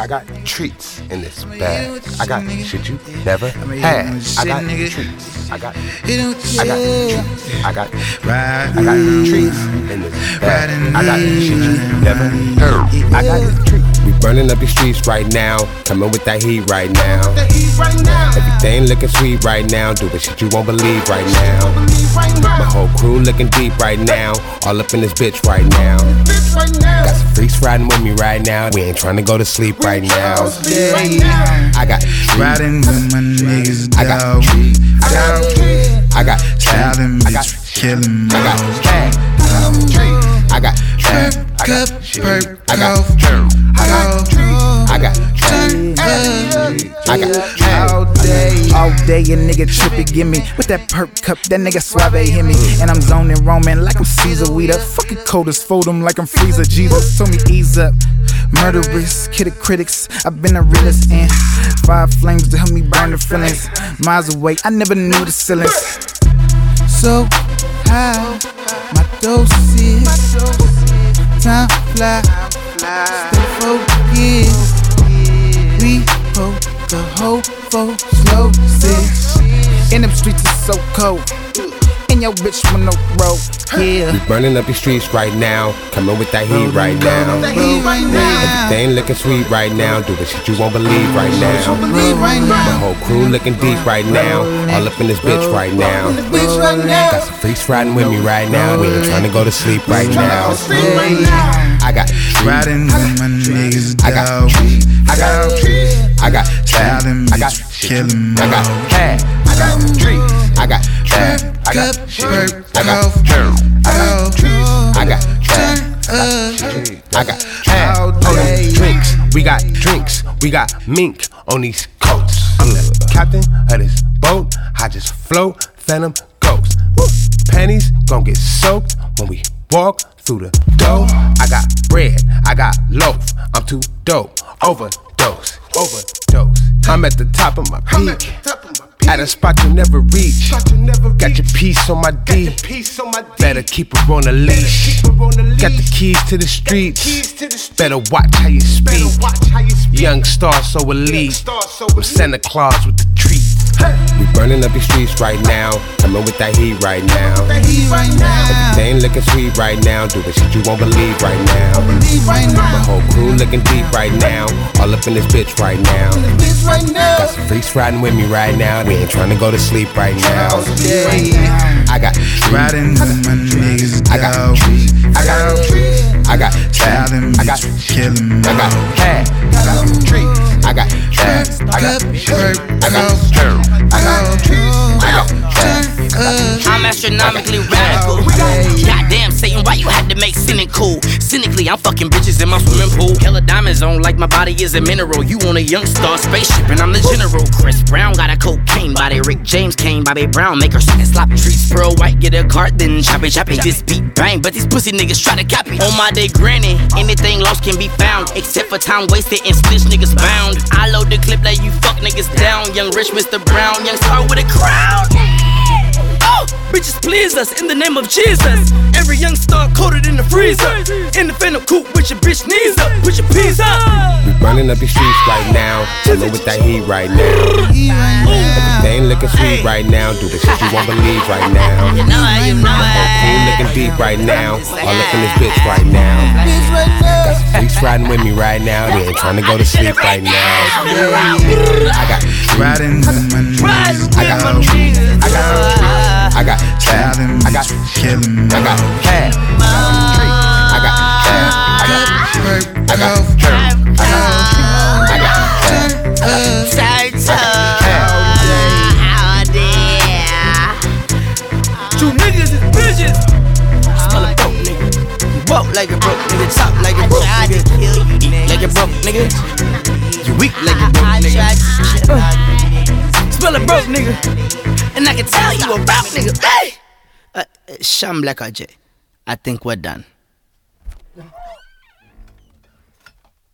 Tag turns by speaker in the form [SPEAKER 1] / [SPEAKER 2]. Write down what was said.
[SPEAKER 1] I got treats in this bag. I got shit you never had. I got treats. I got. I got treats. I got. I got treats in this bag. I got shit you never heard. I got treats. We burning up these streets right now. Coming with that heat right now. Everything looking sweet right now. Doing shit you won't believe right now. My whole crew looking deep right now. All up in this bitch right now. Got some freaks riding with me right now. We ain't trying to go to sleep right now. I got
[SPEAKER 2] Riding with my niggas,
[SPEAKER 1] I got
[SPEAKER 2] dog.
[SPEAKER 1] trees. I got
[SPEAKER 2] Dog.
[SPEAKER 1] trees. I got
[SPEAKER 2] Silent
[SPEAKER 1] I got
[SPEAKER 2] bitch, killing
[SPEAKER 1] I got I
[SPEAKER 2] cup,
[SPEAKER 1] got
[SPEAKER 2] perk,
[SPEAKER 1] I got
[SPEAKER 2] off.
[SPEAKER 1] I got I got
[SPEAKER 2] up.
[SPEAKER 1] I got
[SPEAKER 2] All day, all day, a nigga trippy, give me with that perp cup, that nigga suave hit me, and I'm zoning roaming like I'm Caesar Weeder. Fucking coldest, fold 'em like I'm Freezer. Jesus told me ease up, murderous, kid of critics. I've been a realist and five flames to help me burn the feelings. Miles away, I never knew the ceilings. So high, my dose fly, stay focused. We hold the whole for slow six. In them streets is so cold. And your bitch with no rope. Yeah.
[SPEAKER 1] We burning up these streets right now. Coming with that heat right now. Everything looking sweet right now. Doing shit you won't believe right now. My whole crew looking deep right now. All up in this bitch right now. Got some freaks riding with me right now. We ain't trying to go to sleep right now. I got
[SPEAKER 2] Riding with my niggas,
[SPEAKER 1] I got
[SPEAKER 2] dog.
[SPEAKER 1] I got trees. I got
[SPEAKER 2] Silent
[SPEAKER 1] I got
[SPEAKER 2] killing me.
[SPEAKER 1] I got cash. I got treats. I got I got
[SPEAKER 2] perk,
[SPEAKER 1] I got. I got I got.
[SPEAKER 2] All
[SPEAKER 1] Hold on,
[SPEAKER 2] day.
[SPEAKER 1] drinks. We got drinks. We got mink on these coats. I'm the captain of this boat. I just float, phantom ghost. Woo. Panties gon' get soaked when we walk through the dough. I got bread. I got loaf. I'm too dope. Overdose. Overdose. I'm at the top of my peak. At a spot you never reach. Got your piece on my D. Better keep her on a leash. Got the keys to the streets. Better watch how you speak. Young star so elite. I'm Santa Claus with the treat. We burning up these streets right now. Coming with that heat right now. Everything looking sweet right now. Doing shit you won't believe right now. My whole crew looking deep right now. All up in this bitch right now. Got some freaks riding with me right now. We ain't trying to go to sleep right now. I got
[SPEAKER 2] Riding with my niggas,
[SPEAKER 1] I got
[SPEAKER 2] dog.
[SPEAKER 1] I got I got
[SPEAKER 2] Silent
[SPEAKER 1] I got
[SPEAKER 2] bitch, killing.
[SPEAKER 1] I got cash. I got treats. I got cash. I got I got
[SPEAKER 3] astronomically radical. Goddamn, Satan, why you had to make cool? Cynically, I'm fucking bitches in my swimming pool. Hella diamonds on like my body is a mineral. You on a young star spaceship and I'm the general. Chris Brown got a cocaine body. Rick James Kane, Bobby Brown, make her suck and slop treats. Pearl White, get a cart, then choppy choppy. This beat bang, but these pussy niggas try to copy. On my day, granny, anything lost can be found. Except for time wasted and stitch niggas bound. I load the clip, let you fuck niggas down. Young rich Mr. Brown, young star with a crown. Bitches please us in the name of Jesus. Every young star coated in the freezer. In the phantom coupe with your bitch knees up, with your peas up.
[SPEAKER 1] We burning up these streets right now. Coming with that heat right now. Everything looking sweet right now. Do the shit you won't believe right now.
[SPEAKER 3] You know it, you know
[SPEAKER 1] Crew
[SPEAKER 3] it.
[SPEAKER 1] looking deep right now. All up in this bitch right now. Got some freaks riding with me right now. We ain't trying to go to sleep right now. I got
[SPEAKER 2] Riding with my niggas,
[SPEAKER 1] I got
[SPEAKER 2] dog.
[SPEAKER 1] I got I got
[SPEAKER 2] Silent
[SPEAKER 1] I got
[SPEAKER 2] bitch, killing me.
[SPEAKER 1] I got cash. I
[SPEAKER 3] like a broke nigga, talk like a broke nigga. Eat like a broke nigga. You weak like a broke nigga. Smell a broke nigga. And I can tell you a rap nigga. Hey! Uh, uh, Sham Blaq. I think we're done.